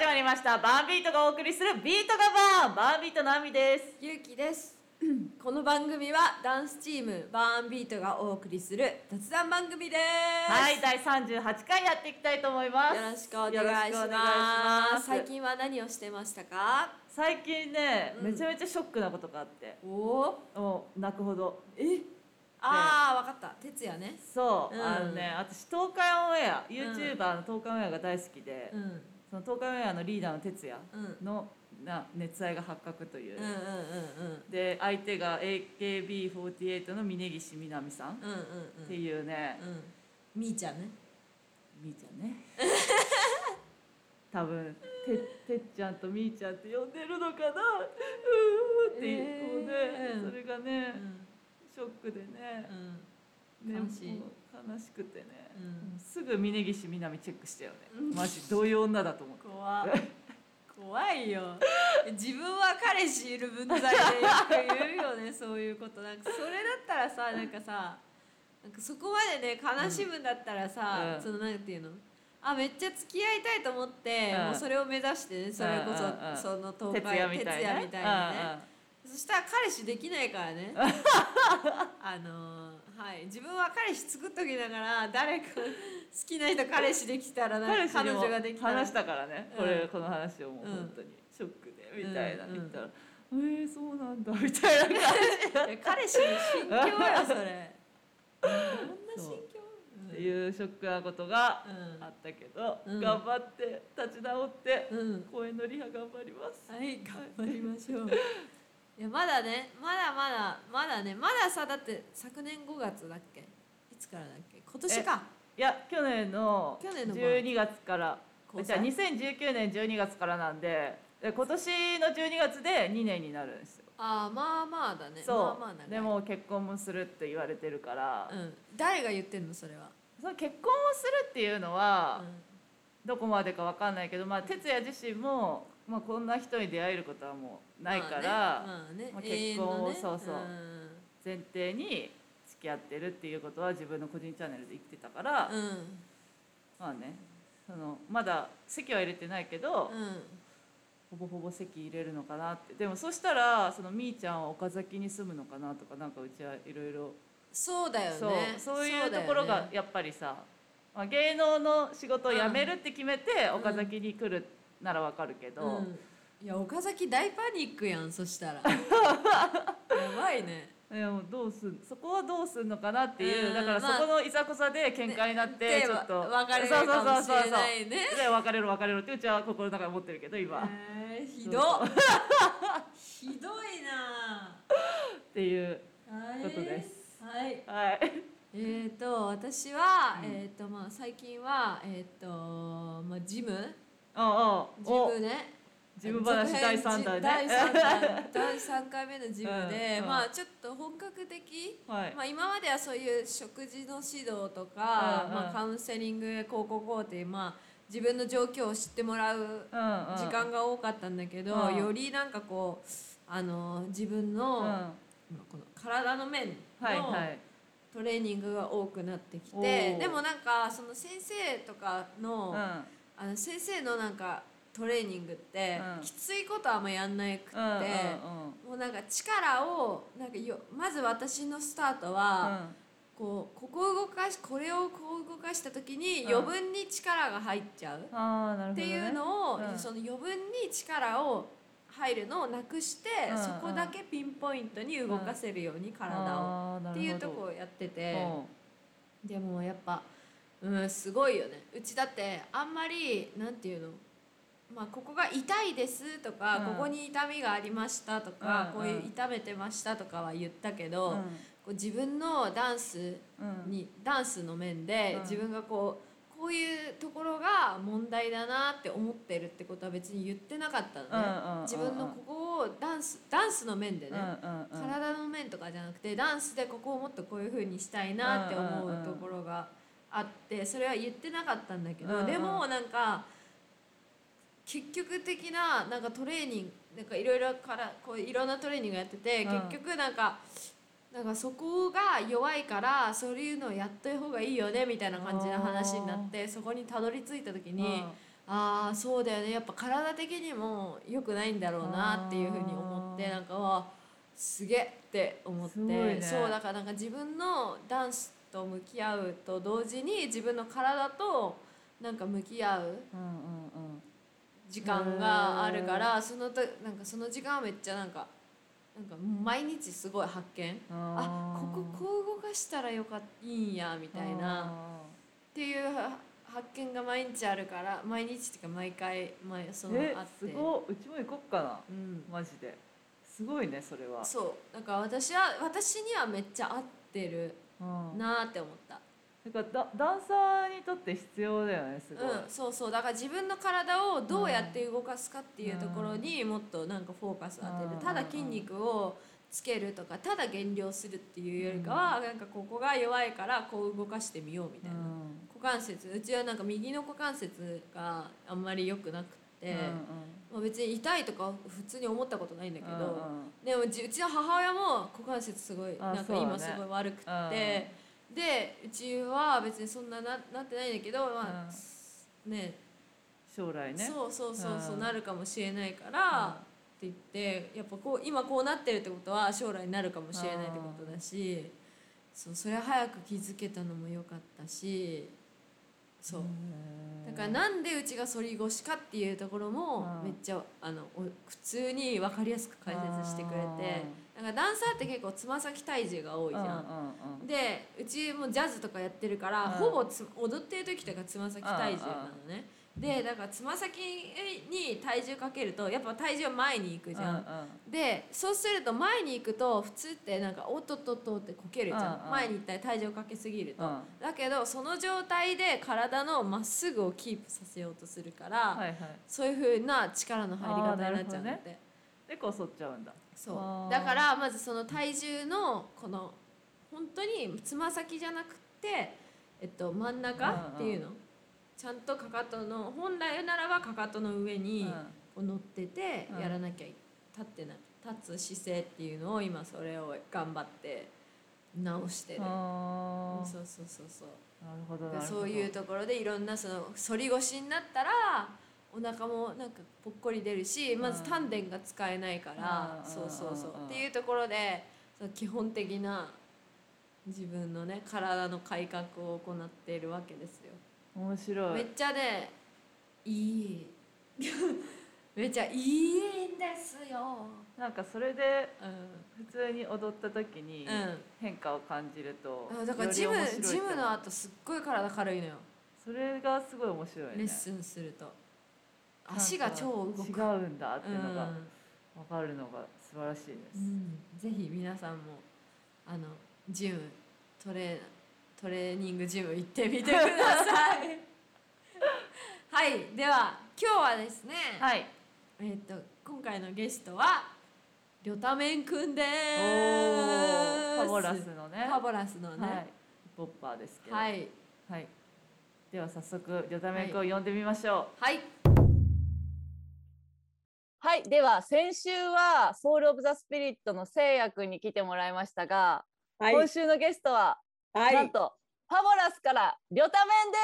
始まりました。バーンビートがお送りするビートがバー。ンバーンビートのあみです。ゆうきです。この番組はダンスチームバーンビートがお送りする雑談番組です。はい第38回やっていきたいと思います。よろしくお願いしまます。す最近は何をしてましたか？最近ね、うん。めちゃめちゃショックなことがあって。おおもう泣くほど。え？ああわかった。てつやね。そう、うん。あのね私東海オンエア YouTuber の東海オンエアが大好きで、うんその東海オンエアのリーダーの哲也うん。のな熱愛が発覚という、で相手が AKB48 の峯岸みなみさんっていうね、うん。みーちゃんね。みーちゃんね。多分ててっちゃんとみーちゃんって呼んでるのかな。うーってえーもうね、うん。それがね、うん。ショックでね,、うん。ね悲しい悲しくてね、うん。すぐ峯岸みなみチェックしたよね、うん。マジどういう女だと思って。怖怖いよ。自分は彼氏いる分際でよく言うよね そういうこと。なんかそれだったらさなんかさなんかそこまでね悲しむんだったらさ、うん。そのなんていうの？あめっちゃ付き合いたいと思って、うん。もうそれを目指してねそれこそ、その東徹海夜みたいな。徹夜みたいなね、そしたら彼氏できないからね。あのーはい。自分は彼氏作っときながら誰か好きな人彼氏できたらな彼氏にも彼女ができたら。話したからね、これうん。この話をもううん。本当に。ショックでみたいな、うん。言ったら「えー、そうなんだ」みたいな感じ 彼氏の心境よそれ。どんな心境？っていうショックなことがうん。あったけど、うん。頑張って立ち直って、うん。公演のリハ頑張ります。はい頑張りましょういやまだねまだまだまだねまださだって昨年5月だっけ？いつからだっけ？今年か。いや去年の去年の12月から。交じゃあ際2019年12月からなんでで今年の12月で2年になるんですよ。ああまあまあだね。そう、まあまあでも結婚もするって言われてるから、うん。誰が言ってんのそれは？その結婚をするっていうのは、うどこまでかわかんないけど、まあ、哲也自身も、まあ、こんな人に出会えることはもうないから、まあねまあねまあ結婚をねそうそうん。前提に付き合ってるっていうことは自分の個人チャンネルで言ってたから、うん。まあねそのまだ籍は入れてないけど、うん。ほぼほぼ籍入れるのかなって。でもそしたらそのみーちゃんは岡崎に住むのかなとかなんかうちはいろいろそうだよそうねそういうところがやっぱりさ、まあ、芸能の仕事を辞めるって決めてん。岡崎に来るならわかるけど、うん。いや岡崎大パニックやんそしたら。やばいね。いやもうどうすんそこはどうすんのかなっていう、うんだからそまあこのいざこざで喧嘩になってでちょっと。別れるかもしれないね。で別れる別れるってうちは心の中で思ってるけど今、っえーひどっ。ひどいな。ていうはいことです。はい。はい。えーと私は、うん。えーとまあ最近はえーとまあジムジムね。ジム話第3弾ね。第3弾。第3回目のジムで、うんうん。まあちょっと本格的。はい。まあ、今まではそういう食事の指導とか、うんうん。まあ、カウンセリングこうこうこうっていう、まあ、自分の状況を知ってもらううんうん。時間が多かったんだけど、うん。よりなんかこうあの自分の,、この体の面のはいはい。トレーニングが多くなってきて、でもなんかその先生とかの,、うんあの先生のなんかトレーニングって、うん。きついことはあんまやんなくて。うんうんうん。もうなんか力をなんかよまず私のスタートは、こうここを動かしこれをこう動かした時にうん。余分に力が入っちゃう、っていうのを、うん。その余分に力を入るのをなくして、うんそこだけピンポイントに動かせるように体を、っていうとこをやってて、うん。でもやっぱうんすごいよね。うちだってあんまりなんていうの？まあ、ここが痛いですとか、うん。ここに痛みがありましたとか、うん。こういう痛めてましたとかは言ったけど、うん。こう自分のダンスうん。に、ダンスの面で、うん。自分がこうこういうところが問題だなって思ってるってことは別に言ってなかったのね、うんうんうん。自分のここをダンスダンスの面でね、うんうんうん。体の面とかじゃなくてダンスでここをもっとこういう風にしたいなって思うところがあってそれは言ってなかったんだけど、うんうん。でもなんか結局的ななんかトレーニングなんかいろいろからこういろんなトレーニングやってて、うん。結局なんかなんかそこが弱いからそういうのをやっといた方がいいよねみたいな感じの話になってそこにたどり着いた時に、ああそうだよね。やっぱ体的にも良くないんだろうなっていうふうに思ってなんかわすげえって思って、ね。そうだからなんか自分のダンスと向き合うと同時に自分の体となんか向き合う時間があるからそのとなんかその時間はめっちゃなんかなんか毎日すごい発見。あこここう動かしたらよかいいんやみたいな。っていうは発見が毎日あるから毎日っていうか毎回毎そのえあって。すごいうちも行こっかな。うん、マジで。すごいねそれは。そう。なんか私は私にはめっちゃ合ってる。うんなーって思った。だからダダンサーにとって必要だよねすごい、うんそうそう。だから自分の体をどうやって動かすかっていうところにもっとなんかフォーカスを当てる。うん。ただ筋肉をつけるとかただ減量するっていうよりかはなんかここが弱いからこう動かしてみようみたいな。股関節うちはなんか右の股関節があんまり良くなくて、まあ、別に痛いとか普通に思ったことないんだけど、でもじうちの母親も股関節すごいあなんか今すごい悪くって、でうちは別にそんなななってないんだけど、まあね。将来ね。そうそうそうそううんなるかもしれないから、って言ってやっぱこう今こうなってるってことは将来になるかもしれないってことだし、そうそれ早く気づけたのも良かったしそう。だからなんでうちが反り腰かっていうところもうんめっちゃあのお普通に分かりやすく解説してくれてなんかダンサーって結構つま先体重が多いじゃん。でうちもジャズとかやってるから、うんほぼつ踊ってる時とかつま先体重なのね。でだからつま先に体重かけるとやっぱ体重は前に行くじゃん。でそうすると前に行くと普通ってなんかおっとっとっとってこけるじゃん、うんうん。前に行ったら体重をかけすぎると、うん。だけどその状態で体のまっすぐをキープさせようとするから、はいはい。そういうふうな力の入り方になっちゃうんだって、でこそっちゃうんだ。そう。だからまずその体重のこの本当につま先じゃなくて、えっと、真ん中っていうの、ちゃんとかかとの本来ならばかかとの上にうん。こう乗っててうん。やらなきゃい立ってない立つ姿勢っていうのを今それを頑張って直してる、そうそうそうそう。なるほどなるほど。そういうところでいろんなその反り腰になったらお腹もなんかぽっこり出るしまず丹田が使えないからうん。そうそうそう。うん。っていうところでその基本的な自分のね体の改革を行っているわけですよ。面白い。めっちゃねいい。めっちゃいいんですよ。なんかそれでうん。普通に踊った時にうん。変化を感じると、あだからジムジムの後すっごい体軽いのよ。それがすごい面白いね。レッスンすると。足が超動く。違うんだっていうのがうん。分かるのが素晴らしいです、うん、ぜひ皆さんもあのジムトレートレーニングジム行ってみてください。はいでは今日はですね、はい。えっと今回のゲストはりょためんくんです。ーファボラスのね。ファボラスのね。はい。ポッパーですけど。はい。はい、では早速ギョタメンクを呼んでみましょう。はい。はい、では先週はソウルオブザスピリットのせいやくんに来てもらいましたが、はい、今週のゲストは、はい、なんとファボラスからりょためんで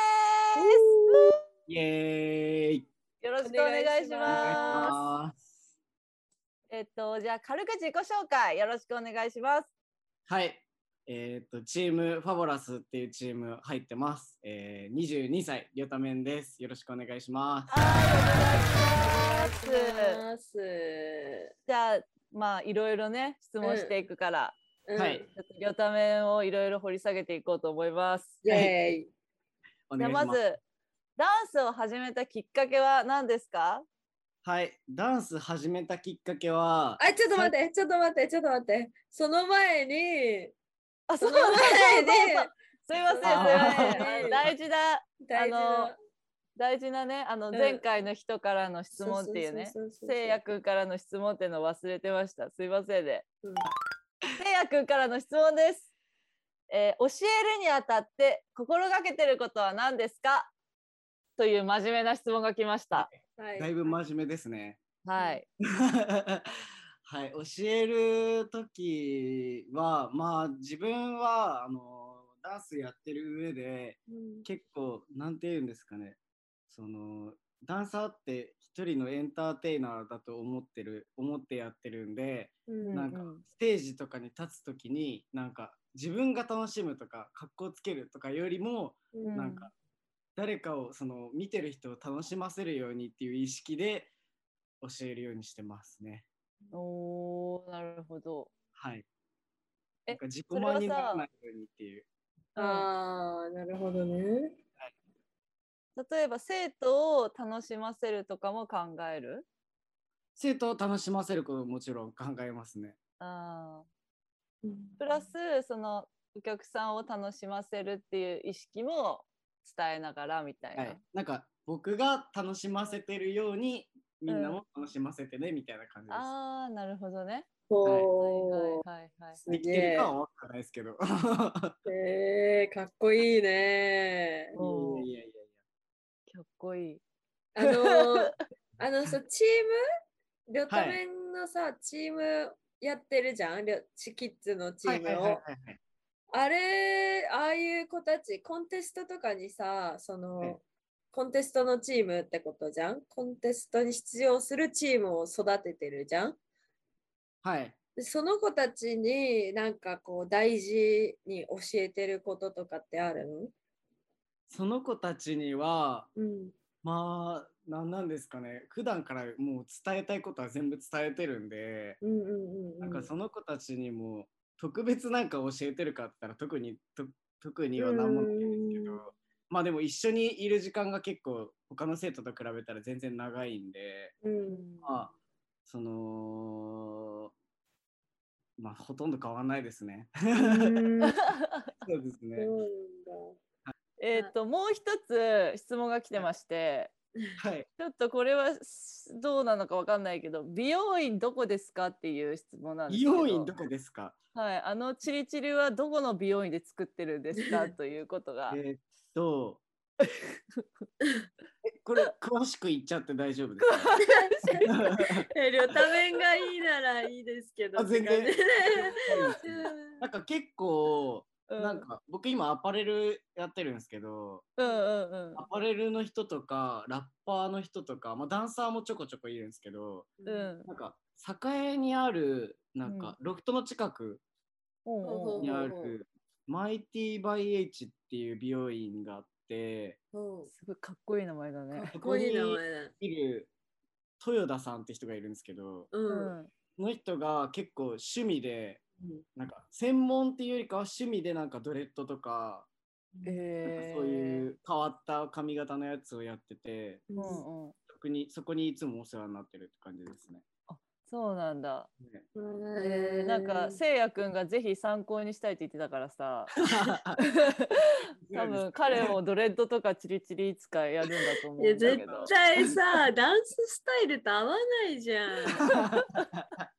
イエーイ。す。よろしくお願いしま。ますえっとじゃあ軽く自己紹介よろしくお願いします。はい。えっ、と、チームファボラスっていうチーム入ってます。えー、22歳、りょためんです。よろしくお願いします。はい、お願いします。ます。じゃあまあいろいろね質問していくから、はい。ちょっとりょためんをいろいろ掘り下げていこうと思います。イェーイ。おじゃあまずダンスを始めたきっかけは何ですか？はい。ダンス始めたきっかけは、あ、ちょっと待って、ちょっと待って、ちょっと待って。その前に、あ、その前に、すいません、すいあません。大事な、大事な。大事なね、あのうん前回の人からの質問っていうねそうそうそうそう、せいやくんからの質問っていうのを忘れてました。すいませんね。うんせいやくんからの質問です。えー教えるにあたって心がけてることは何ですか？という真面目な質問が来ました。はいだいぶ真面目ですね。はい。はい、教える時はまあ自分はあのダンスやってる上でうん結構なんて言うんですかねそのダンサーって一人のエンターテイナーだと思ってる思ってやってるんで、うんなんかうんステージとかに立つ時になんか自分が楽しむとか格好つけるとかよりもうんなんか誰かをその見てる人を楽しませるようにっていう意識で教えるようにしてますね。おーなるほど。はい。えなんか自己満にならさないようにっていう。ああ、なるほどね。例えば生徒を楽しませるとかも考える？生徒を楽しませることももちろん考えますね。あプラスそのお客さんを楽しませるっていう意識も伝えながらみたいな。はい。なんか僕が楽しませてるようにみんなも楽しませてねみたいな感じです。ああなるほどね。はいほはいはいはい。すできてるかは分からないですけど。う。えー、かっこいいね。いやいやいやいかっこいい。あのー、あのさ、チーム？りょためんのさ、チームやってるじゃん？チキッズのチや。ームを。はいはいはいはいあれ、ああいう子たち、コンテストとかにさ、その、はいコンテストのチームってことじゃん？コンテストに出場するチームを育ててるじゃん？はい。でその子たちになんかこう大事に教えてることとかってあるの？その子たちには、うん。まあ、なんなんですかね。普段からもう伝えたいことは全部伝えてるんで、うんうんうんうん。なんかその子たちにも特別なんか教えてるかって言ったら特にと特には何もないんですけうんど、まあでも一緒にいる時間が結構他の生徒と比べたら全然長いんで、うん。まあ、その、まあほとんど変わんないですね。うん そうですね。えっともう一つ質問が来てまして、はい。ちょっとこれはすどうなのかわかんないけど、美容院どこですかっていう質問なんです美けど。容院どこですか？はい、あのチリチリはどこの美容院で作ってるんですか？ということが。えーっと、えこれ詳しく言っちゃって大丈夫ですか？え、りょためんがいいならいいですけど。あ全然。なんか結構、うんなんか僕今アパレルやってるんですけど、うんうんうんアパレルの人とかラッパーの人とか、まあ、ダンサーもちょこちょこいるんですけどうんなんか栄にあるなんかロフトの近くにあるマイティバイエイチっていう美容院があってうんすごいかっこいい名前だね。かっこいい名前だ。いる豊田さんって人がいるんですけどう。うんの人が結構趣味でなんか専門っていうよりかは趣味でなんかドレッドとかなんえーかそういう変わった髪型のやつをやってて、ううんんうん、そこにそこにいつもお世話になってるって感じですね。そうなんだ。ねえーなんかせいやくんがぜひ参考にしたいって言ってたからさ 多分彼もドレッドとかチリチリいつかやるんだと思うんだけ絶ど。対さ、ダンススタイルと合わないじゃん。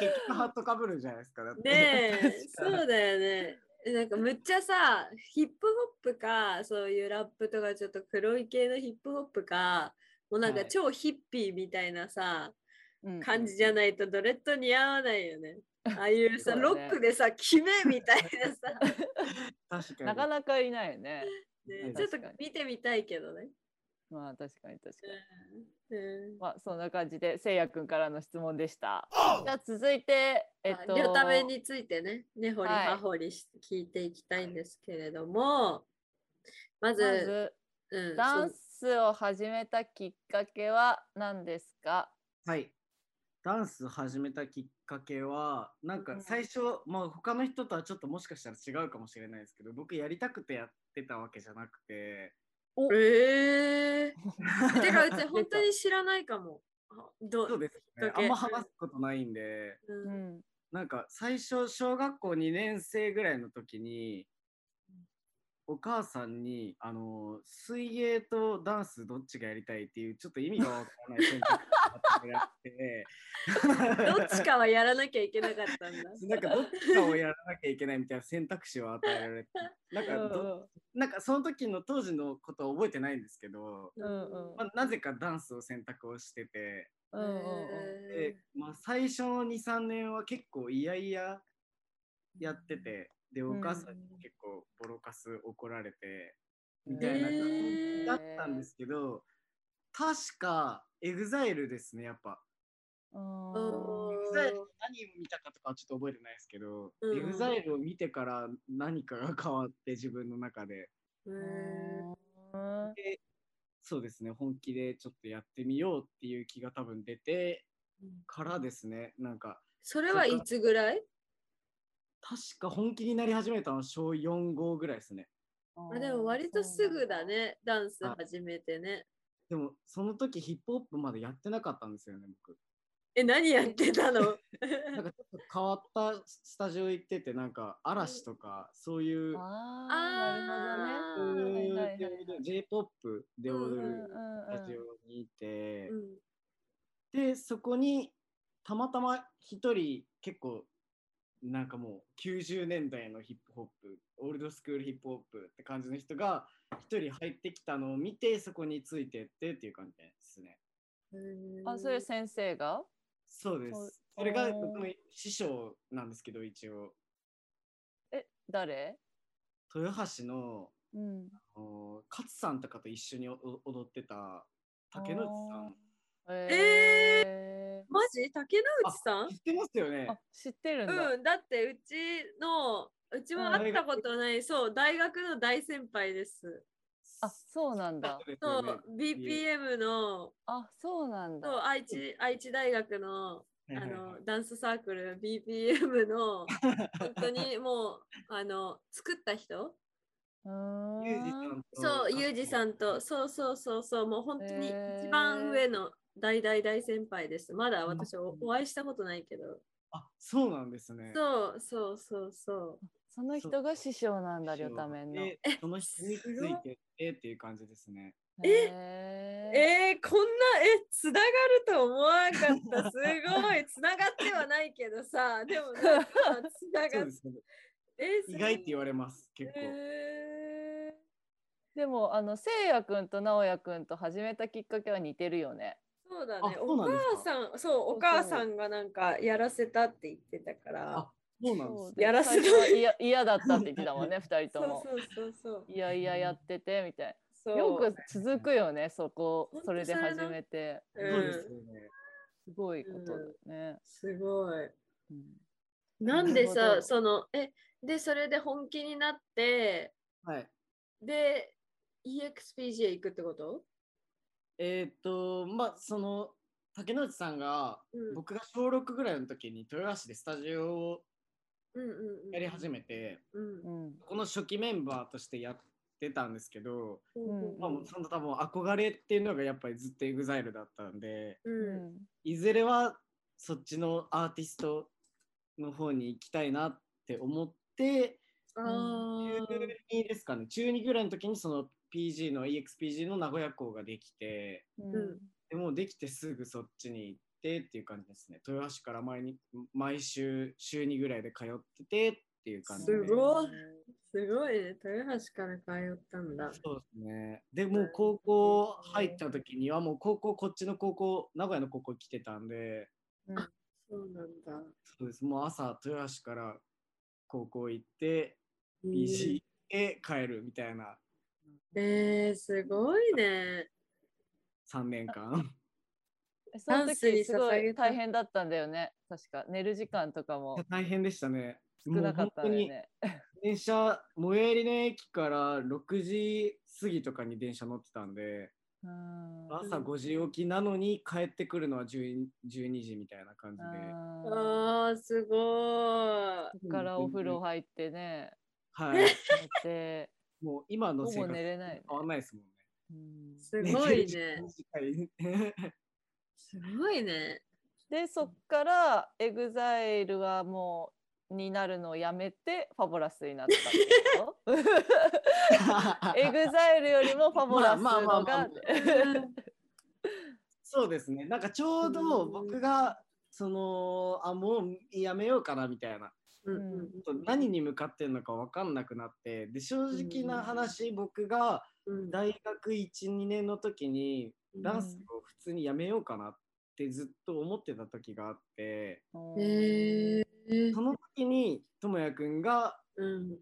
結局ハットかぶるじゃないですか。ねえ、そうだよね。えなんかむっちゃさ、ヒップホップか、そういうラップとかちょっと黒い系のヒップホップか、もうなんかはい超ヒッピーみたいなさ、うん感じじゃないとドレッド似合わないよね。ああいうさ、ロックでさ、決めみたいなさ、確かに。なかなかいないよね。ね、ちょっと見てみたいけどね。まあ確かに確かに。うんまあそんな感じでせいやくんからの質問でした。じゃあ続いてえっと。両ためについてね、根掘りはい葉掘りし聞いていきたいんですけれども、まず、まずうん、ダンスを始めたきっかけは何ですか？はい。ダンス始めたきっかけは、なんうんか最初、まあ他の人とはちょっともしかしたら違うかもしれないですけど、僕やりたくてやってたわけじゃなくて、えー、てか、うち本当に知らないかも。あどそうですね。あんま話すことないんで、ううん。んなんか最初小学校2年生ぐらいの時にお母さんにあの水泳とダンスどっちがやりたいっていうちょっと意味がわからない選択肢があって どっちかはやらなきゃいけなかったんだ。なんかどっちかをやらなきゃいけないみたいな選択肢を与えられて なんかどなんかその時の当時のことは覚えてないんですけど、うんうん。まあ、なぜかダンスを選択をしててで、まあ、最初の23年は結構いやいややっててでお母さんにも結構ボロカス怒られてみたいな感じだったんですけど、確か、 EXILEですね、やっぱ。何を見たかとかはちょっと覚えてないですけど、うん。 EXILEを見てから何かが変わって自分の中で。でそうですね、本気でちょっとやってみようっていう気が多分出てからですね、なんか、それはいつぐらい？確か本気になり始めたのは小4、5ぐらいですね。あでも割とすぐだ。ね、ダンス始めてね。でも、その時ヒップホップまでやってなかったんですよね、僕。え、何やってたの？なんかちょっと変わったスタジオ行ってて、なんか嵐とか、そういう、ああ、なるほどね。はいはいはいはい J-POP で踊るうんうんスタジオにいて、うんで、そこにたまたま一人結構、なんかもう90年代のヒップホップ、オールドスクールヒップホップって感じの人が一人入ってきたのを見て、そこについてってっていう感じですね。あ、それ先生が？そうです。それが僕の師匠なんですけど、一応。え、誰？豊橋のうん。あの勝さんとかと一緒にお踊ってた竹野内さん。えーマジ？竹野内さん？知ってますよね。あ、知ってるんだ。うん、だってうちの、うちも会ったことない、そう、大学の大先輩です。あ、そうなんだ。そう BPM の、あ、そうなんそうだ。愛知愛知大学のあのダンスサークル BPM の 本当にもうあの作った人。うーん。ユージさんとそうユージさんと。そうそうそうそうもう本当に一番上の大大大先輩ですまだ私お会いしたことないけどあ、そうなんですね。そうそうそうそうその人が師匠なんだ、りょためんの。でその人についてってっていう感じですね。ええー、こんなえつながると思わなかったすごい つながってはないけどさでもつながっそうですね。え意外って言われます、結構。えでも、あの、せいやくんとなおやくんと始めたきっかけは似てるよね。そうだねお母さん、そう、お母さんがなんかやらせたって言ってたからあ。そうなんです。やらせ最初は嫌 嫌だったって言ってたもんね、二人とも。そうそうそういやいややっててみたいそう。な。よく続くよね、そこそれで始めて。うんそうですよね。すごいことだよね。すごい。うんなんでさ、その、え、で、それで本気になって、はい。で、EXPG 行くってこと？えーっと、まあ、その、竹之内さんが、うん僕が小6ぐらいの時に豊橋でスタジオをうんうんうん。やり始めて、うん。うんこの初期メンバーとしてやってたんですけど、うんまあ、その多分憧れっていうのがやっぱりずっと EXILE だったんで、う。うんんいずれはそっちのアーティストの方に行きたいなって思って、あ中ー2ですかね、中2ぐらいの時にその PG の EXPG の名古屋校ができて、うんでもうできてすぐそっちに行ってっていう感じですね。豊橋から毎に毎週週2ぐらいで通っててっていう感じで。すごいすごいね。豊橋から通ったんだ。そうですね。でもう高校入った時にはもう高校こっちの高校名古屋の高校来てたんでうんそうなんだ。そうですもう朝豊橋から高校行って PG へ帰るみたいなえー、すごいね。3年間。えその時すごい大変だったんだよね。確か寝る時間とかも大変でしたね。少なかったね。電車最寄りの駅から6時過ぎとかに電車乗ってたんでうん朝5時起きなのに帰ってくるのは10 12時みたいな感じで。あーあー、すごい。そっからお風呂入ってね、はい。もう今の生活寝れないね変わんないですもんね。うんすごいね。すごいね。でそっから EXILEはもうになるのをやめてファボラスになったってこと？EXILEよりもファボラスまあまあのまあまあが そうですね。なんかちょうど僕がそのあもうやめようかなみたいな。うんうん何に向かってるのか分かんなくなってで正直な話、僕がうん。大学12年の時にダンスを普通にやめようかなってずっと思ってた時があってへえその時にともやくんがうん。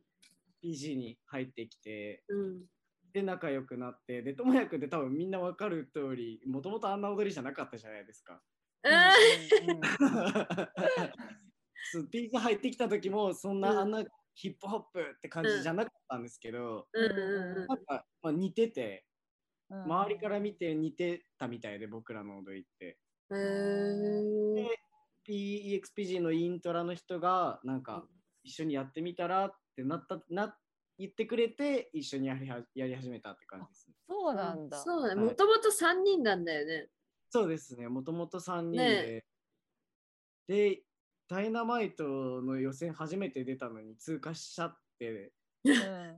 PG に入ってきてうん。で仲良くなってでともやくんって多分みんなわかる通りもともとあんな踊りじゃなかったじゃないですか。うんうん そう P が入ってきた時もそんな、うんあんなヒップホップって感じじゃなかったんですけど、うんうんなんか、まあ、似ててうん周りから見て似てたみたいで僕らの踊りって。うん。へー PEXPG のイントラの人がなんか一緒にやってみたらってなったな言ってくれて一緒にやりはやり始めたって感じですね。そうなんだ。そうね。はいもともと3人なんだよね。そうですね、もともと3人ねで。で、ダイナマイトの予選初めて出たのに通過しちゃって、うん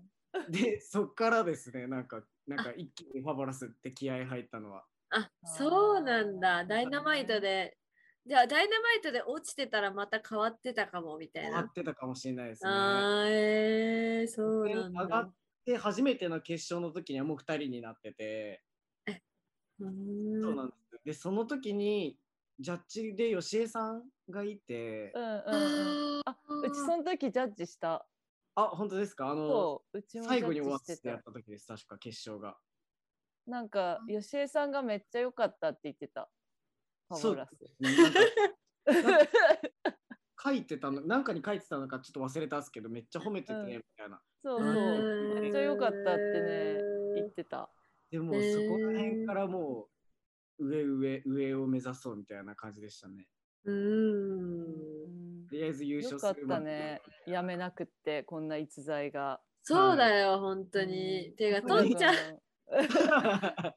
で、そっからですね、なんか、なんか一気にファボラスって気合入ったのは。あ、そうなんだ。ダイナマイトで。じゃあ、ダイナマイトで落ちてたらまた変わってたかもみたいな。変わってたかもしれないですね。あーえー、そうなん上がだっ。で、初めての決勝の時にはもう2人になってて、うーんそうなんです。で、その時に、ジャッジで吉江さんがいて、うんうんうん。あ、うちその時ジャッジした。あ、本当ですか？あの、最後に終わってやっ。た時です、確か決勝が。なんか、吉江さんがめっちゃ良かったって言ってた。ファボラス。そうですねなんか書いてたの、なんかに書いてたのかちょっと忘れたんですけど、めっちゃ褒めてて、うんみたいな。そううそう。んめっちゃ良かったってね、言ってた。でも、そこら辺からもう、上上、上を目指そうみたいな感じでしたね。うーん。とりあえず優よかっ勝するまでたね。やめなくって、こんな逸材が。そうだよ、本当に。ていうか、とんちゃん。ん。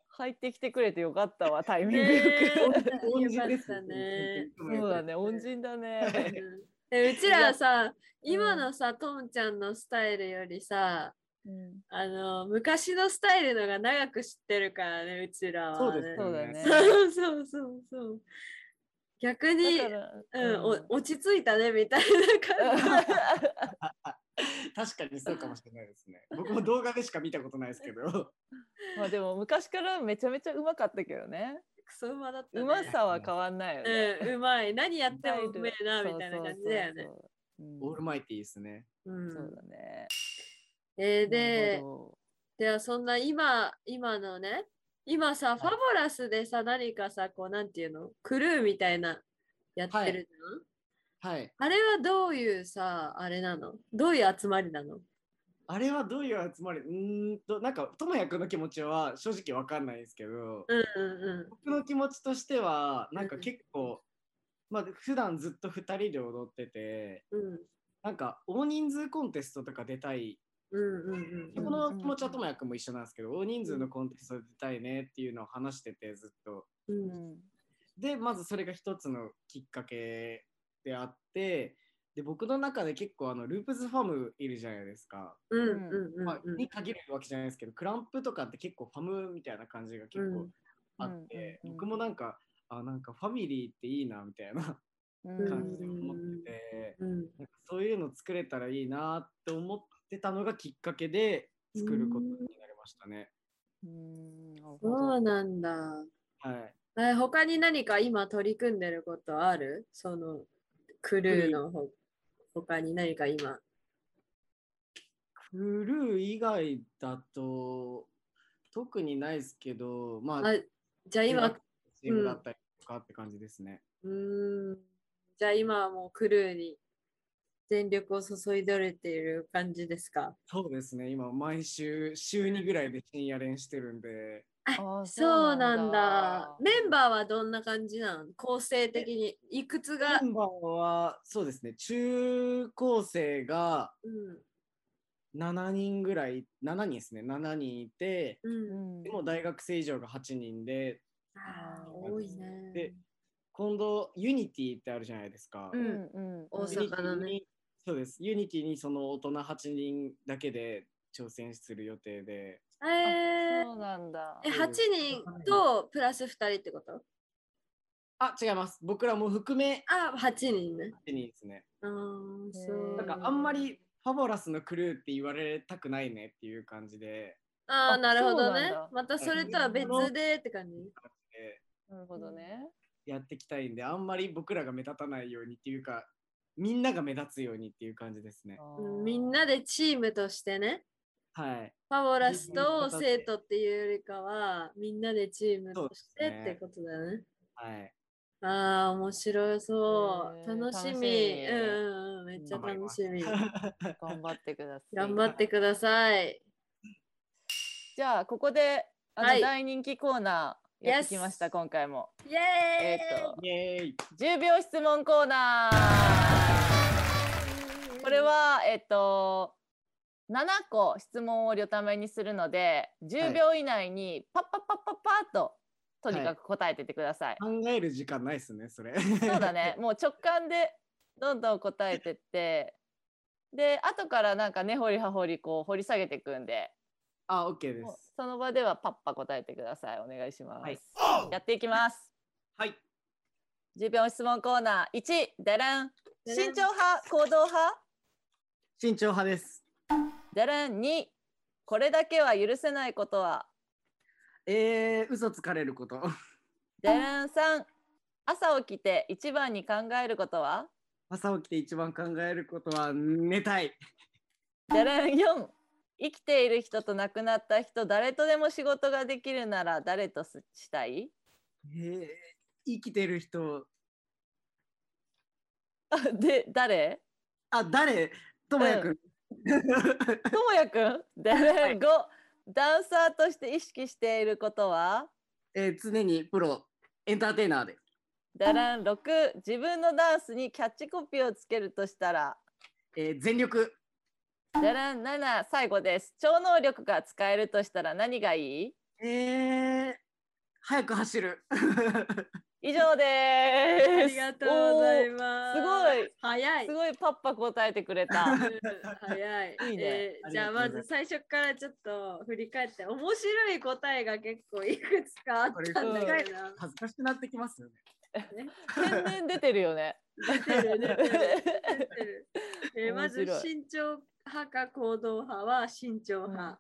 入ってきてくれてよかったわ、タイミングよく。よかっ人ですたね。そうだね、恩人だね。うんでうちらはさ、今のさ、とんちゃんのスタイルよりさ、うんあの昔のスタイルのが長く知ってるからね、うちらは、ね。そうですそうだね。そうそうそうそう。逆に、うん落ち着いたねみたいな感じ。確かにそうかもしれないですね。僕も動画でしか見たことないですけど。まあでも昔からめちゃめちゃうまかったけどね。クソうまだった、ね。うまさは変わんないよね。うん、うまい。何やってもうめえな、みたいな感じだよね。オールマイティーですね。うんそうだね。えーなでではそんな今、今のね、今さ、ファボラスでさ、何かさ、こう、なんていうの？クルーみたいなやってるじゃん、はい。あれはどういうさ、あれなの？どういう集まりなの？あれはどういう集まり？うーんと、なんか、ともやくんの気持ちは正直わかんないですけど、うんうん僕の気持ちとしては、なんかうん結構、まあ、普段ずっと2人で踊ってて、うん。うん。なんか、大人数コンテストとか出たい。うんうんうんこの気持ちはともやくんも一緒なんですけど、大人数のコンテスト出たいねっていうのを話してて、ずっと。うど。ん。で、まずそれが一つのきっかけであって、で、僕の中で結構、あの、ループズファムいるじゃないですか。うんうんうんまあ、うんに限るわけじゃないですけど、クランプとかって結構ファムみたいな感じが結構あって、うんうんうん僕もなんか、あ、なんかファミリーっていいなみたいなうん感じで思ってて、うんなんかそういうの作れたらいいなって思ってたのがきっかけで作ることになりましたね。うんそうどなんだ。はい。え他に何か今取り組んでることある？そのクルーのほ他に何か今。クルー以外だと特にないですけど、まあ、あじゃあ今、チームだったりとかって感じですね。うーん。じゃあ今はもうクルーに全力を注いでれている感じですか？そうですね、今毎週週2ぐらいで深夜練してるんで、あーそうなんだ。だ。メンバーはどんな感じなの構成的に。いくつが？メンバーはそうですね、中高生がうん。7人ぐらい、7人ですね、7人いて、う、うん。んでも大学生以上が8人で、あー多いね。で今度ユニティってあるじゃないですか。ううん。んうん大阪のユニテねそうです。ユニティにその大人8人だけで挑戦する予定で、えーそうなんだえ、8人とプラス2人ってこと？あ、違います。僕らも含めあ、8人ね。8人ですね。あーそう。なんかあんまりファボラスのクルーって言われたくないねっていう感じで、ああ、あなるほどね。またそれとは別でって感じ？えなるほどねーやっていきたいんで、あんまり僕らが目立たないようにっていうか、みんなが目立つようにっていう感じですね。うんみんなでチームとしてね。はい。ファボラスと生徒っていうよりかは、みんなでチームとしてってことだよね。はい。ああ、面白そう。楽しみ。うんうんうん、めっちゃ楽しみ。頑張ってください。頑張ってください。じゃあここであの、はい大人気コーナーやってきました、Yes 今回も。イエーイ、えっ、とイエーイ。10秒質問コーナー。これはえっ、と7個質問を両ためにするので10秒以内にパッパッパッパッパッととにかく答えてってください。考える時間ないですね、それ。そうだね。もう直感でどんどん答えてってで後からなんか根掘り葉掘りこう掘り下げていくんであ、OK です。その場ではパッパ答えてください。お願いします。はいやっていきます。はい。10秒質問コーナー1、ダラン。ダラン慎重派、行動派？慎重派です。ダラン2、これだけは許せないことは？えー、嘘つかれること。ダラン3、朝起きて一番に考えることは？朝起きて一番考えることは寝たい。ダラン4、生きている人と亡くなった人、誰とでも仕事ができるなら誰とすしたい？えー、生きてる人。あ で、誰？あ、誰？ともやくん。ともやくん？ダラン5、ダンサーとして意識していることは？えー、常にプロ、エンターテイナーで。ダラン。6自分のダンスにキャッチコピーをつけるとしたら？えー、全力。ダラン7最後です超能力が使えるとしたら何がいい？えー、早く走る。以上ですありがとうございすます。すごい早いす。ごいパッパ答えてくれたうん早い。いいねえーじゃあまず最初からちょっと振り返って面白い答えが結構いくつかあったんだけどな。恥ずかしくなってきますよね。天然出てるよね 出てる出てる出てる。えーまず面白い慎重派か行動派は慎重派。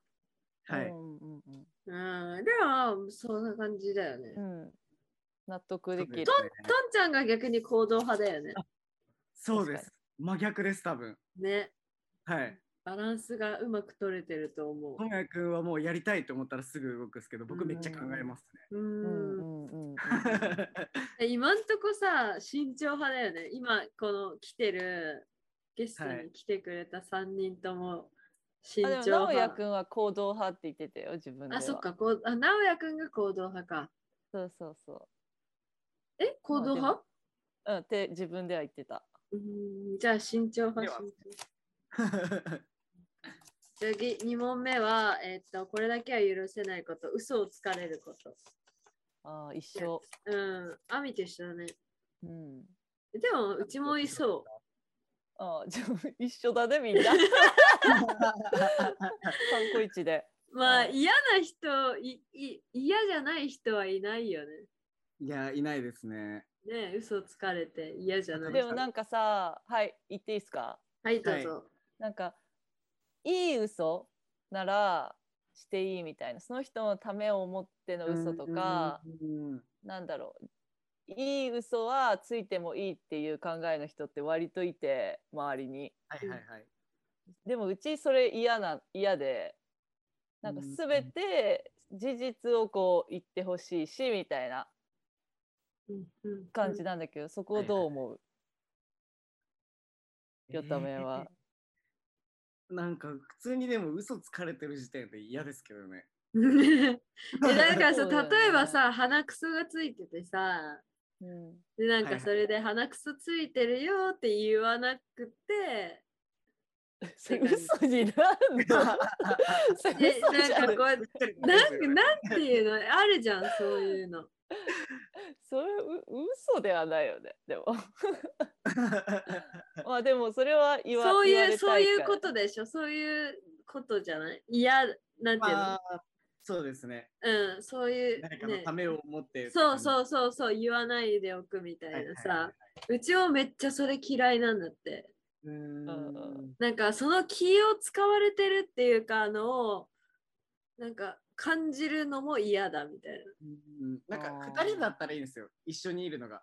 はい。うんうんうんうん、でもそんな感じだよね。うん納得できるそうですねトンちゃんが逆に行動派だよね。そうです。真逆です、多分。ね。はい。バランスがうまく取れてると思うと。もやくんはもうやりたいと思ったらすぐ動くんですけど、僕めっちゃ考えますね。ううんん。うんうんうん え今んとこさ、慎重派だよね。今、この来てる、ゲストはいに来てくれた3人とも慎あでも重直哉派。くんは行動派って言ってたよ自分ではあ、そっか、こうあ直哉くんが行動派か。そうそうそえ、行動派？ううんって自分では言ってたうーんじゃあ慎重派。では慎重次、2問目は、えっと、これだけは許せないこと、嘘をつかれること。あー一緒うん、アミと一緒だね。うんでも、うちもいそう。あーじゃあ 一緒だねみんな三個一でまあ、はい嫌な人いい、嫌じゃない人はいないよね。いや、いないですね。ね嘘つかれて嫌じゃない人。でもなんかさはい言っていいですか？はい、どうぞ。なんかいい嘘ならしていいみたいなその人のためを思っての嘘とか、うんなんだろういい嘘はついてもいいっていう考えの人って割といて周りに。はいはいはい。でもうちそれ嫌な嫌でなんかうん全て事実をこう言ってほしいしみたいな感じなんだけど、そこをどう思う、よためは、なんか普通にでも嘘つかれてる時点で嫌ですけどね。えなんかさ、例えばさ鼻くそがついててさうん、でなんかそれで鼻くそついてるよって言わなくて、それ嘘になんの それで嘘じゃん。なんかこうなんかなんていうの？あるじゃんそういうの。それう嘘ではないよねでも。まあでもそれは言わそういう言われたそういうことでしょ？そういうことじゃない？嫌なんていうの、まあ、そうですね。うんそういう、誰かのねた、めを思って。そうそうそうそう言わないでおくみたいなさ、うちもめっちゃそれ嫌いなんだって。うーん。うんなんかその気を使われてるっていうかのをなんか感じるのも嫌だみたいな。うんなんかあー二人だったらいいんですよ。一緒にいるのが。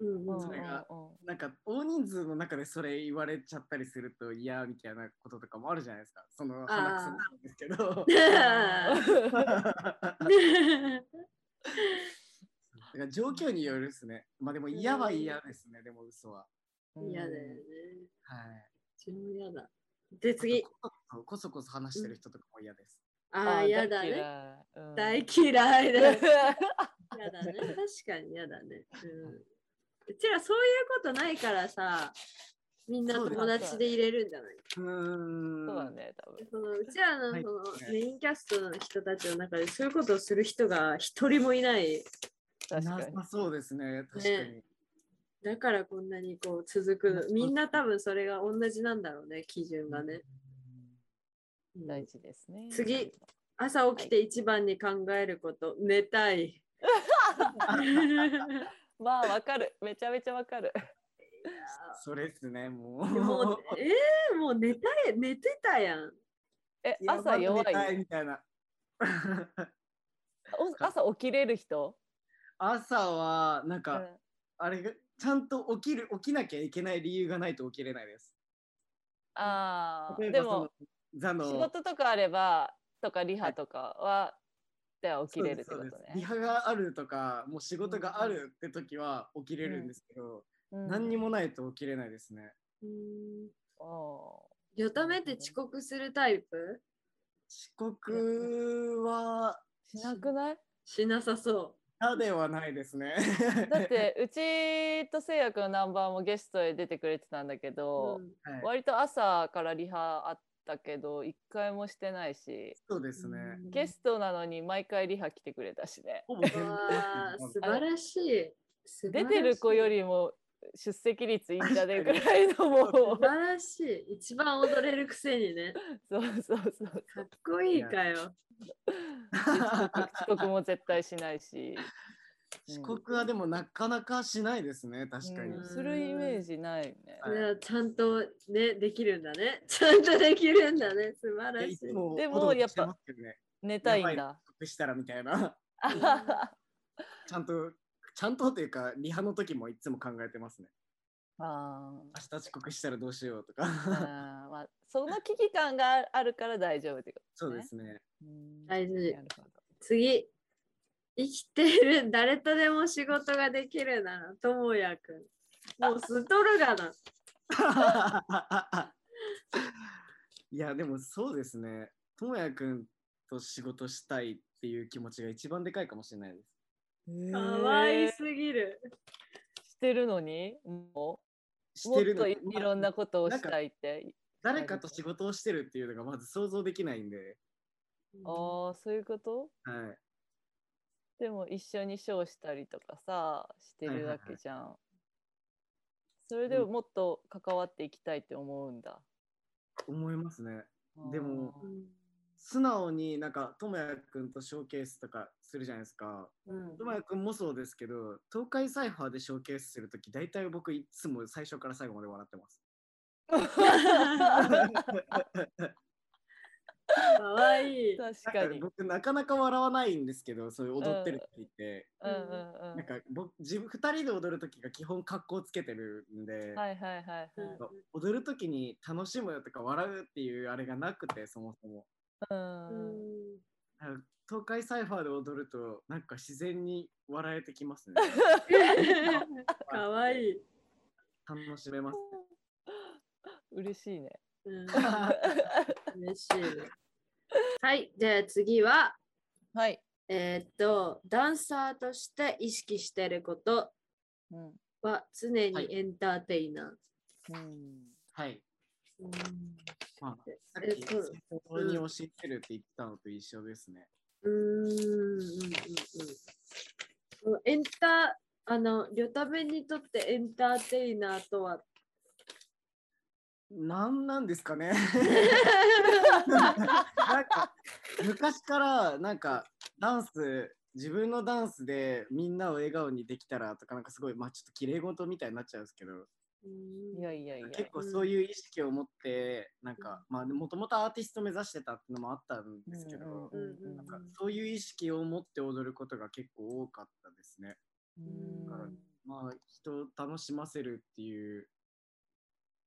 うんうんそれがなんか大人数の中でそれ言われちゃったりすると嫌みたいなこととかもあるじゃないですか。その鼻くそなんですけど。だから状況によるですね。まあでも嫌は嫌ですね、でも嘘は。嫌だよね。はい。自分も嫌だ。で、次。こそこそこそ話してる人とかも嫌です。ああ、嫌だ大ね。嫌いうん大嫌いだ。嫌だね。確かに嫌だね。うん。うちらそういうことないからさ、みんな友達で入れるんじゃない？うーん。そうだね、多分。そのうちらのはいそのメインキャストの人たちの中でそういうことをする人が一人もいない。確かに。そうですね、確かに。だからこんなにこう続くの。みんな多分それが同じなんだろうね、基準がね。うん大事ですね。次。朝起きて一番に考えること、寝たい。まあ、わかる。めちゃめちゃわかる。それですね、もう。もうえー、もう寝たい、寝てたやん。え、朝弱い？みたいな。お朝起きれる人？朝は、なんか、うんあれが、ちゃんと起きる、起きなきゃいけない理由がないと起きれないです。ああ、でもの、座の仕事とかあれば、とかリハとかは、では起きれるってことそうですそうですリね。ハがあるとか、もう仕事があるって時は起きれるんですけど、うん何にもないと起きれないですね。うん。およためって遅刻するタイプ？遅刻は、ーしなくない？しなさそ嫌ではないですね。だってうちとせいやくんのナンバーもゲストへ出てくれてたんだけう。ど、うんはい割と朝からリハあったけど一回もしてないしそうですね。ゲストなのに毎回リハ来てくれたしね素晴らしい。出らしいてる子よりも出席率いいんじゃねえぐらいのもう素晴らしい。一番踊れるくせにね。そうそうそうかっこいいかよ。遅刻 も絶対しないし、遅刻はでもなかなかしないですね、確かに。うんするイメージないね。はいいやちゃんとね、できるんだね。ちゃんとできるんだね。素晴らしい。いもでもやっぱ寝たいんだ。遅刻したらみたいな。ちゃんと、ちゃんとというか、リハの時もいつも考えてますね。あ明日遅刻したらどうしようとか。ーあー、まあ、その危機感があるから大丈夫ってことそうですね。うん大事なるほど次。生きている 誰とでも仕事ができるなら、ともやくん。もうストルがな。いや、でもそうですね。ともやくんと仕事したいっていう気持ちが一番でかいかもしれないです。かわいすぎる。してるのに？もしう？もってるのといいろんなことをしたいって。誰かと仕事をしてるっていうのがまず想像できないんで、ああ、そういうこと？はい。でも一緒にショーしたりとかさ、してるわはいはいはいけじゃん。それでもっと関わっていきたいって思うんだ。思いますね。でも素直になんか、ともやくんとショーケースとかするじゃないですか。うんともやくんもそうですけど、東海サイファーでショーケースするとき、大体僕いつも最初から最後まで笑ってます。かわいい。確かに。なんか僕なかなか笑わないんですけど、そういう踊ってるって言って、うんうんうん。なんか僕自分2人で踊るときが基本格好つけてるんで、はいはいはいはい。踊るときに楽しむとか笑うっていうあれがなくて、そもそも。うん東海サイファーで踊ると、なんか自然に笑えてきますね。かわいい。楽しめます。嬉しいね。うん嬉しいね。はい、じゃあ次は、はい。えーっと、ダンサーとして意識してることうん。は常にエンターテイナー。うん。はい。うんまあ、さっき、えそう先方に教えてるって言ったのと一緒ですね。うーんうんうんうんエンタあの、リョタベにとってエンターテイナーとはなんなんですかね。なんか昔からなんかダンス自分のダンスでみんなを笑顔にできたらとかなんかすごいまあちょっと綺麗事みたいになっちゃうんですけど。いやいやいや。結構そういう意識を持ってなんかまあもともとアーティスト目指してたっていうのもあったんですけど、なんかそういう意識を持って踊ることが結構多かったですね。うん。からまあ人を楽しませるっていう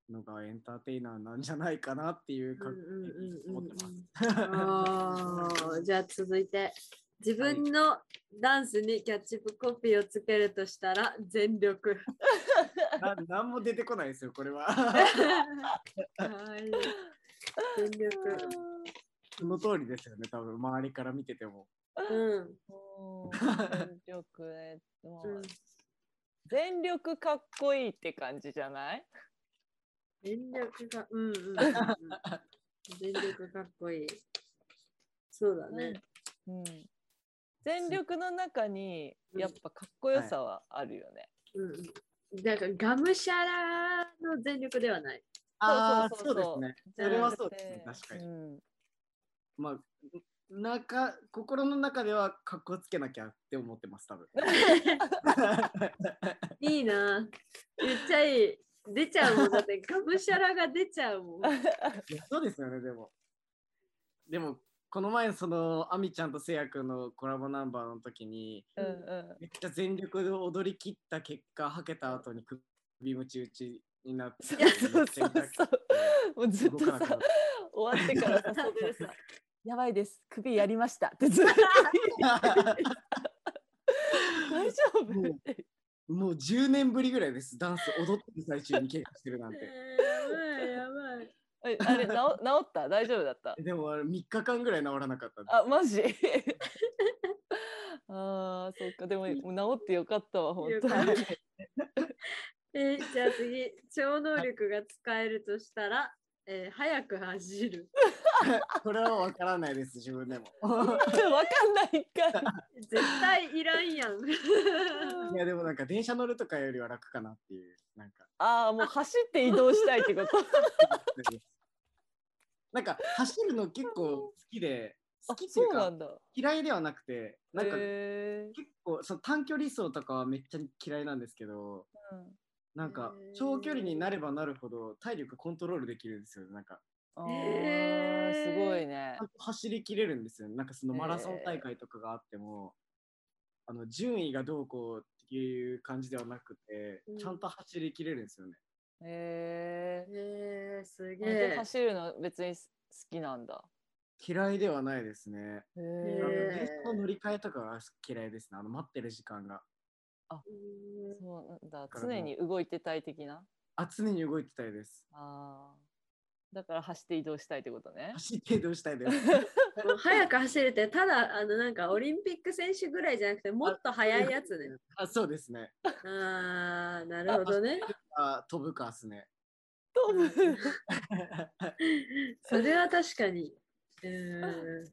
のがエンターテイナーなんじゃないかなっていうかうんうんうんうん思ってます。じゃあ続いて自分のダンスにキャッチコピーをつけるとしたら全力。な何も出てこないですよこれは。はい全力。その通りですよね多分周りから見てても。全力うん 全力かっこいいって感じじゃない？全力が、うんうん。全力かっこいい。そうだね。うん、全力の中にうんやっぱかっこよさはあるよね。うんうん。だからがむしゃらの全力ではない。ああそそううですね。それはそうですね確かに。うんまあ中心の中ではかっこつけなきゃって思ってます多分。いいな。めっちゃいい。出ちゃうもん。だってがむしゃらが出ちゃうもん。いやそうですよねでも。でもこの前そのあみちゃんとせいやくんのコラボナンバーの時にうんうんめっちゃ全力で踊り切った結果はけた後に首ムチ打ちになってそうそうそうそうもうずっとさ終わってからさ袖でさ「やばいです首やりました」ってずっと 大丈夫？もうってもう10年ぶりぐらいです。ダンス踊ってる最中に怪我してるなんて。えーやばいやばい。えあれ治治った？大丈夫だった？でもあれ3日間ぐらい治らなかったあマジ？あーそっか。でももう治ってよかったわ本当に。えーじゃあ次、超能力が使えるとしたら、えー早く走る。これは分からないです自分でも。わかんないか絶対いらんやん。いやでもなんか電車乗るとかよりは楽かなっていう。なんか。ああもう走って移動したいってこと？なんか走るの結構好きで好あきっていううなんだ。嫌いではなくてなんかへ結構その短距離走とかはめっちゃ嫌いなんですけどーうんなんか長距離になればなるほど体力コントロールできるんですよなんか。あへー。ーすごいね。ちゃんと走りきれるんですよ。なんかそのマラソン大会とかがあっても、あの順位がどうこうっていう感じではなくて、うん。ちゃんと走りきれるんですよね。へえー、すげえ。走るの別に好きなんだ。嫌いではないですね。へあのえ電車の乗り換えとかが嫌いですね。あの待ってる時間がうんそうなんだ。常に動いてたい的な？あ常に動いてたいです。あー。だから走って移動したいってことね。走って移動したいです。もう早く走るって、ただ、あの、なんかオリンピック選手ぐらいじゃなくて、もっと速いやつね。あそうですね。あー、なるほどね。あ飛ぶかっすね。飛ぶ。それは確かに、うーん、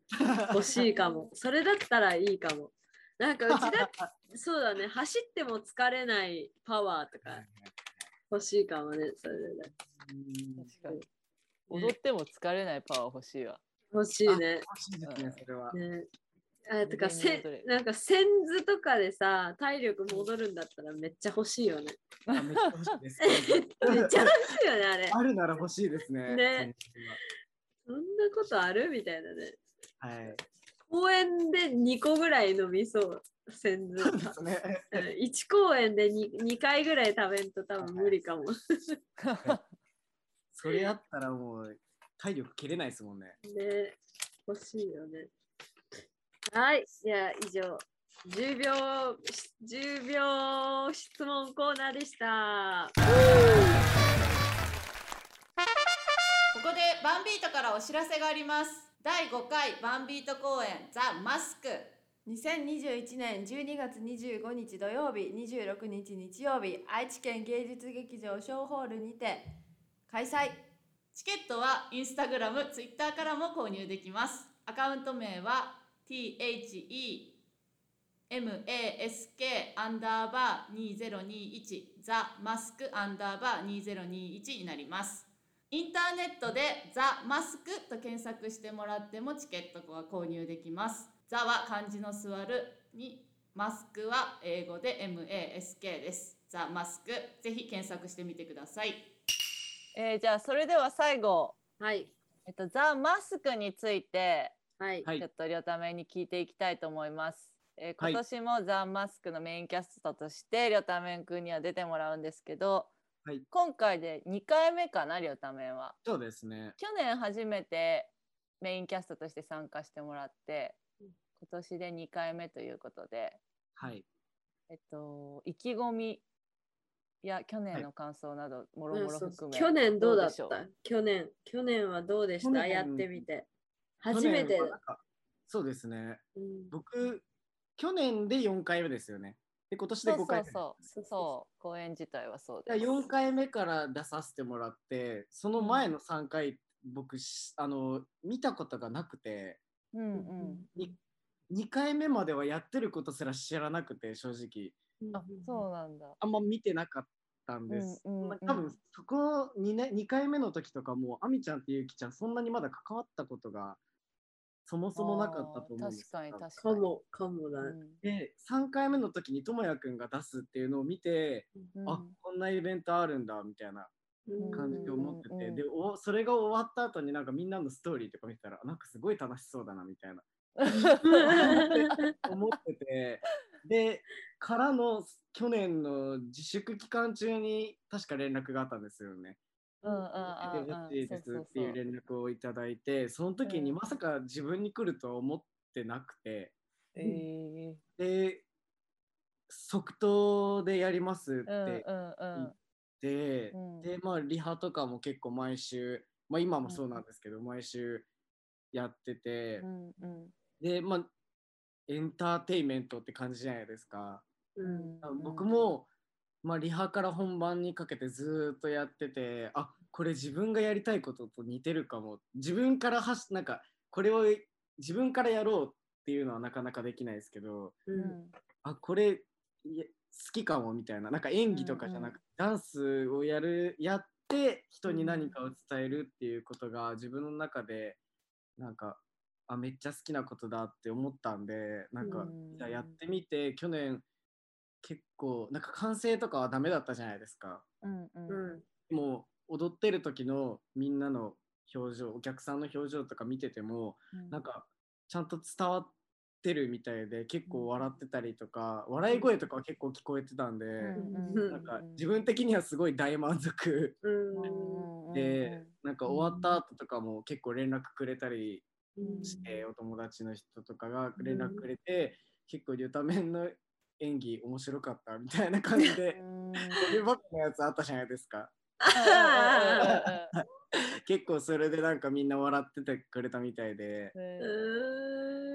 欲しいかも。それだったらいいかも。なんか うちだそうだね、走っても疲れないパワーとか欲しいかもね、それで。確かに踊っても疲れないパワー欲しいわ。欲しいね。欲しいねそれは。ね。あとかせなんか線図とかでさ体力戻るんだったらめっちゃ欲しいよね。あめっちゃ欲しいです。めっちゃ欲しいよねあれ。あるなら欲しいですねね。そんなことある？みたいなね。はい公園で2個ぐらい飲みそう線図そうですねうん1公園で 2, 2回ぐらい食べんと多分無理かも。それあったらもう体力切れないですもんねね欲しいよね。はい、じゃあ以上10秒10秒質問コーナーでした。ここでバンビートからお知らせがあります第5回バンビート公演ザ・マスク。2021年12月25日土曜日26日日曜日愛知県芸術劇場小ホールにて開催。チケットはインスタグラム、ツイッターからも購入できます。アカウント名は THE MASK アンダーバー2021ザ・マスクアンダーバー2021になりますインターネットでザ・マスクと検索してもらってもチケットは購入できます。ザは漢字の座るにマスクは英語で MASK です。ザ・マスクぜひ検索してみてください。えーじゃあそれでは最後、はい。えっと、ザ・マスクについてはい。はい。ちょっと両ために聞いていきたいと思います。えーはい。今年もザ・マスクのメインキャストとしてりょためんくんには出てもらうんですけど、はい今回で2回目かなりょためんは。そうですね。去年初めてメインキャストとして参加してもらってうん今年で2回目ということで、はい。えっと、意気込みや去年の感想などもろもろ含め去年どうだった？去年、去年はどうでした？やってみて。初めてそうですね。うん僕、去年で4回目ですよね。で、今年で5そうそ回目。うそうそう公演自体はそうです。4回目から出させてもらって、その前の3回、僕しあの、見たことがなくて、うんうん。2回目まではやってることすら知らなくて、正直。あそうなんだ。あんま見てなかったんです。うんうんうんまあ多分そこ 2, ね、2回目の時とかも、あみちゃんってゆきちゃん、そんなにまだ関わったことがそもそもなかったと思うんです確かに確かに。かも、かもだ。で、3回目の時にともやくんが出すっていうのを見て、うん。あこんなイベントあるんだみたいなうん。感じで思ってて、うんうんうんでおそれが終わった後になんかみんなのストーリーとか見たらなんかすごい楽しそうだなみたいな。思ってて。でからの去年の自粛期間中に確か連絡があったんですよね。うんうんうんですっていう連絡をいただいてその時にうん。まさか自分に来るとは思ってなくて。えで即答でやりますって言って、うん。でまあリハとかも結構毎週まあ今もそうなんですけど、毎週やってて、うんうん。でまあエンターテインメントって感じじゃないですか。うんうん。僕も、まあ、リハから本番にかけてずーっとやっててあこれ自分がやりたいことと似てるかも。自分からはしなんかこれを自分からやろうっていうのはなかなかできないですけどうん。うんあこれ好きかもみたいな。なんか演技とかじゃなくて、ダンスをやるやって人に何かを伝えるっていうことが自分の中でなんかあめっちゃ好きなことだって思ったんでなんか、やってみて去年結構なんか完成とかはダメだったじゃないですか。うんうん。も踊ってる時のみんなの表情お客さんの表情とか見ててもうん。なんかちゃんと伝わってるみたいで結構笑ってたりとか笑い声とかは結構聞こえてたんで、うんうんなんか自分的にはすごい大満足。うんで、なんか終わった後とかも結構連絡くれたりうん。して、お友達の人とかが連絡くれて、結構リュタメンの演技面白かったみたいな感じでうんこればっかのやつあったじゃないですか。うん。結構それでなんかみんな笑っててくれたみたいで、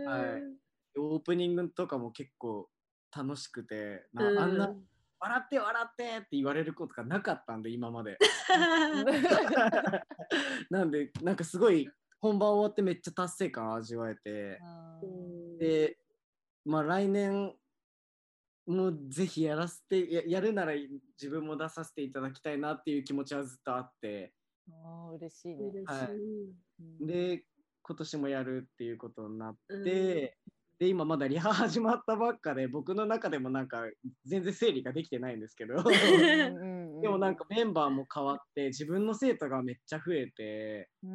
はい。オープニングとかも結構楽しくて、あんな笑って笑ってって言われることがなかったんで今まで。なんでなんかすごい本番終わってめっちゃ達成感味わえて、でまあ来年もぜひやらせてややるなら自分も出させていただきたいなっていう気持ちはずっとあって。あー嬉しいね。はい。うん。で今年もやるっていうことになって、うん。で今まだリハ始まったばっかで僕の中でもなんか全然整理ができてないんですけど。でもなんかメンバーも変わって自分の生徒がめっちゃ増えて。う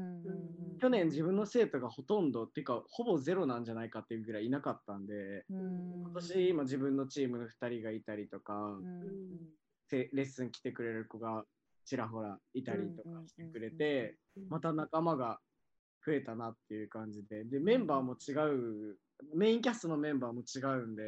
去年自分の生徒がほとんどっていうかほぼゼロなんじゃないかっていうぐらいいなかったんでうん。今年今自分のチームの2人がいたりとか、うん。せレッスン来てくれる子がちらほらいたりとかしてくれうん。て、また仲間が増えたなっていう感じででメンバーも違うメインキャストのメンバーも違うんで、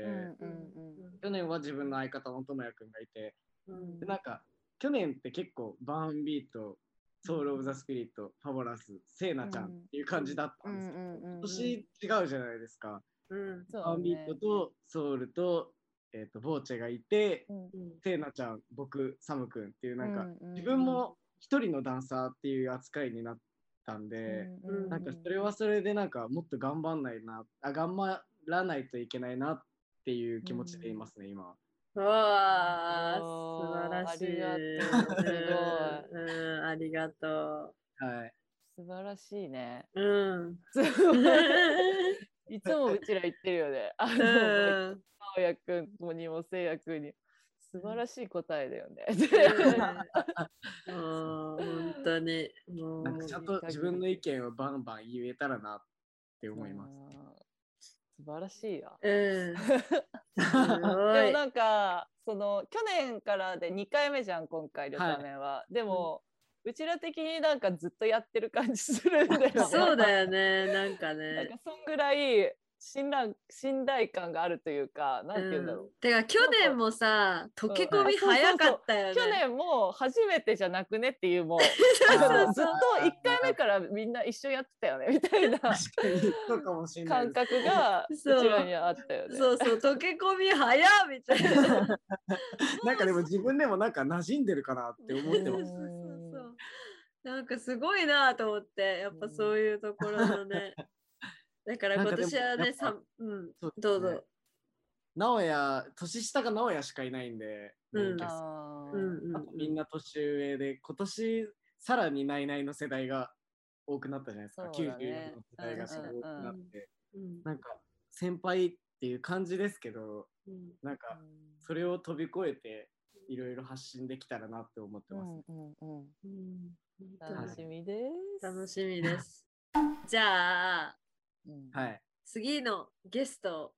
去年は自分の相方の智也くんがいてうん。でなんか去年って結構バーンビートソウル・オブ・ザ・スピリットファボラスセイナちゃんっていう感じだったんですけど、今年違うじゃないですか。うん。そうバーンビートとソウルと,、えー、とボーチェがいて、うん。セイナちゃん僕サムくんっていうなんか、うんうん自分も一人のダンサーっていう扱いになったんで、うん。なんかそれはそれでなんかもっと頑張んないなあ頑張らないといけないなっていう気持ちでいますね、今。わあ、素晴らしい。ありがとうすうん、ありがとはい。素晴らしいね。う。うん。すごい いつもうちら言ってるよね。あの、うん直也くんにもせいやくんにも。素晴らしい答えだよね。もう本当にもうちゃんと自分の意見をバンバン言えたらなって思います。うん素晴らしいわ。うん。す で。もなんかその去年からで2回目じゃん今回両タメンは。でも、うちら的になんかずっとやってる感じするんだよね。そうだよね。なんかなんねか。そんぐらい信頼信頼感があるというか、なんて言うんだろう。うんてか去年もさ溶け込み早かったよね。去年も初めてじゃなくねっていうもう ずっと1回目からみんな一緒やってたよねみたいな感。覚がうちそうらにはあったよね。そうそう溶け込み早っみたいな。なんかでも自分でもなんか馴染んでるかなって思ってそうます。そうそうそう。なんかすごいなと思ってやっぱそういうところのね。だから今年はねさうんそうね。どうぞ。直哉、年下が直哉しかいないんで、うん。あとみんな年上で、今年さらにナイナイの世代が多くなったじゃないですか。そうだね。94の世代がすごい多くなって、うんなんか先輩っていう感じですけど、うん。なんかそれを飛び越えていろいろ発信できたらなって思ってます。うんうんうん。うん。楽しみです。楽しみです。じゃあうんはい。次のゲストを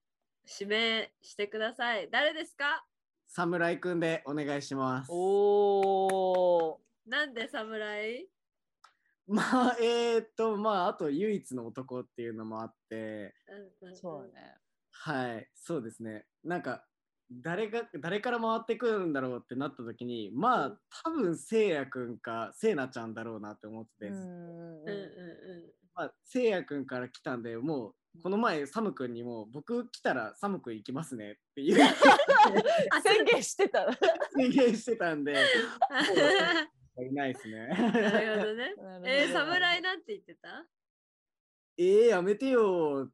指名してください。誰ですか？侍くんでお願いします。おお。なんで侍まあ、えー、っと、まあ、あと唯一の男っていうのもあって、うんうんそうだね。はい、そうですね。なんか、誰が、誰から回ってくるんだろうってなった時に、まあ、多分、せいやくんか、せいなちゃんだろうなって思ってて、うんうんうんうまあ、せいやくんから来たんで、もう、この前、サムくんにも、僕来たらサムくん行きますねっていう 宣言してた。宣言してたんで、ん。いないですね。なるほどね。えー、侍なんて言ってた？えー、やめてよ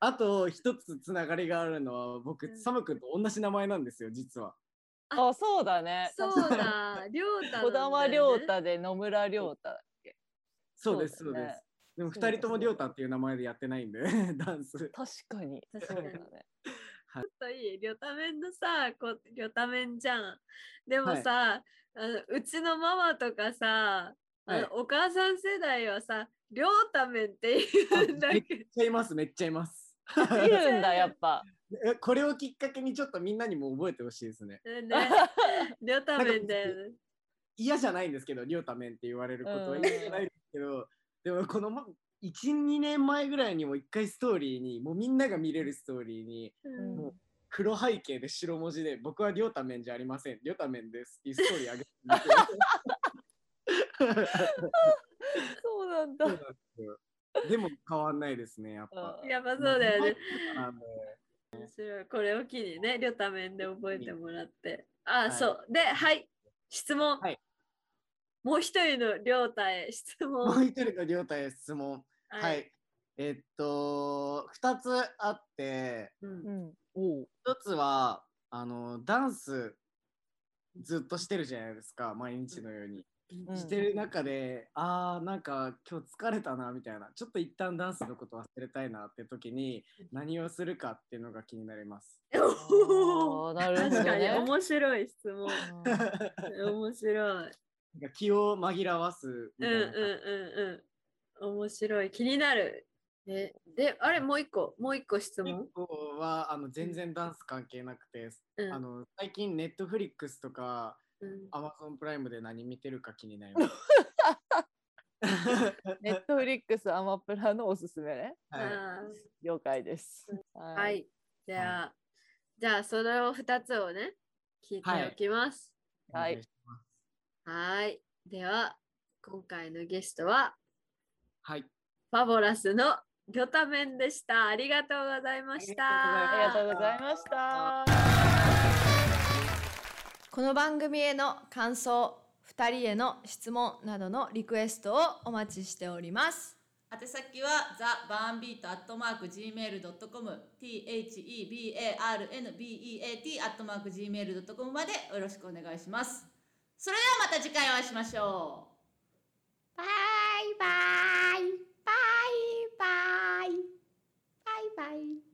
あと一つつながりがあるのは僕、うんサム君と同じ名前なんですよ実はあ、そうだね。そうだ、りょうた。小玉亮。太で野村亮太。そうですそうですでもそうだ二人ともりょうたっていう名前でやってないんで ダンス確かに。確かにそうだね。ちょっといい、りょためんのさ、こりょためんじゃん。でもさ、あのうちのママとかさ、あのはいお母さん世代はさ、りょうためんって言うんだめっけちゃいますめっちゃいますいるんだ、やっぱ。えこれをきっかけにちょっとみんなにも覚えてほしいですねど。ね、りょためんだよね。嫌じゃないんですけどりょうためんって言われることはうん嫌じゃないんですけどでもこの12年前ぐらいにも一回ストーリーにもうみんなが見れるストーリーにうんもう黒背景で白文字で僕はりょうためんじゃありませんりょうためんですっていうストーリーあげてそうなんだ。でも変わんないですねやっぱうんやっぱそうだよね。面白い。これを機にね、りょためんで覚えてもらって。あ、いそう。で、はい。質問。はいもう一人のりょうたへ質問。もう一人のりょうたへ質問ははい、えっと2つあってうんうん。おう。1つはあのダンスずっとしてるじゃないですか毎日のように、うんしてる中であーなんか今日疲れたなみたいなちょっと一旦ダンスのこと忘れたいなって時に何をするかっていうのが気になります。なるほど確かにね。面白い質問。うん面白い。なんか気を紛らわすみうんうんたいなうんうん。面白い。気になる。えで、あれ、もう一個、もう一個質問？一。個はあの全然ダンス関係なくて、うんあの最近ネットフリックスとかうんアマゾンプライムで何見てるか気になります。ネットフリックスアマプラのおすすめね。はいあ了解です。ーはは。い。じゃあ、じゃあ、それを二つをね、聞いておきます。はいお願しますはい。では、今回のゲストは、はい。ファボラスのギョタメンでした。ありがとうございました。ありがとうございました。この番組への感想2人への質問などのリクエストをお待ちしております宛先は thebarnbeat.gmail.com thebarnbeat.gmail.com までよろしくお願いしますそれではまた次回お会いしましょう。バイバイ。バイバイ。バイバイ。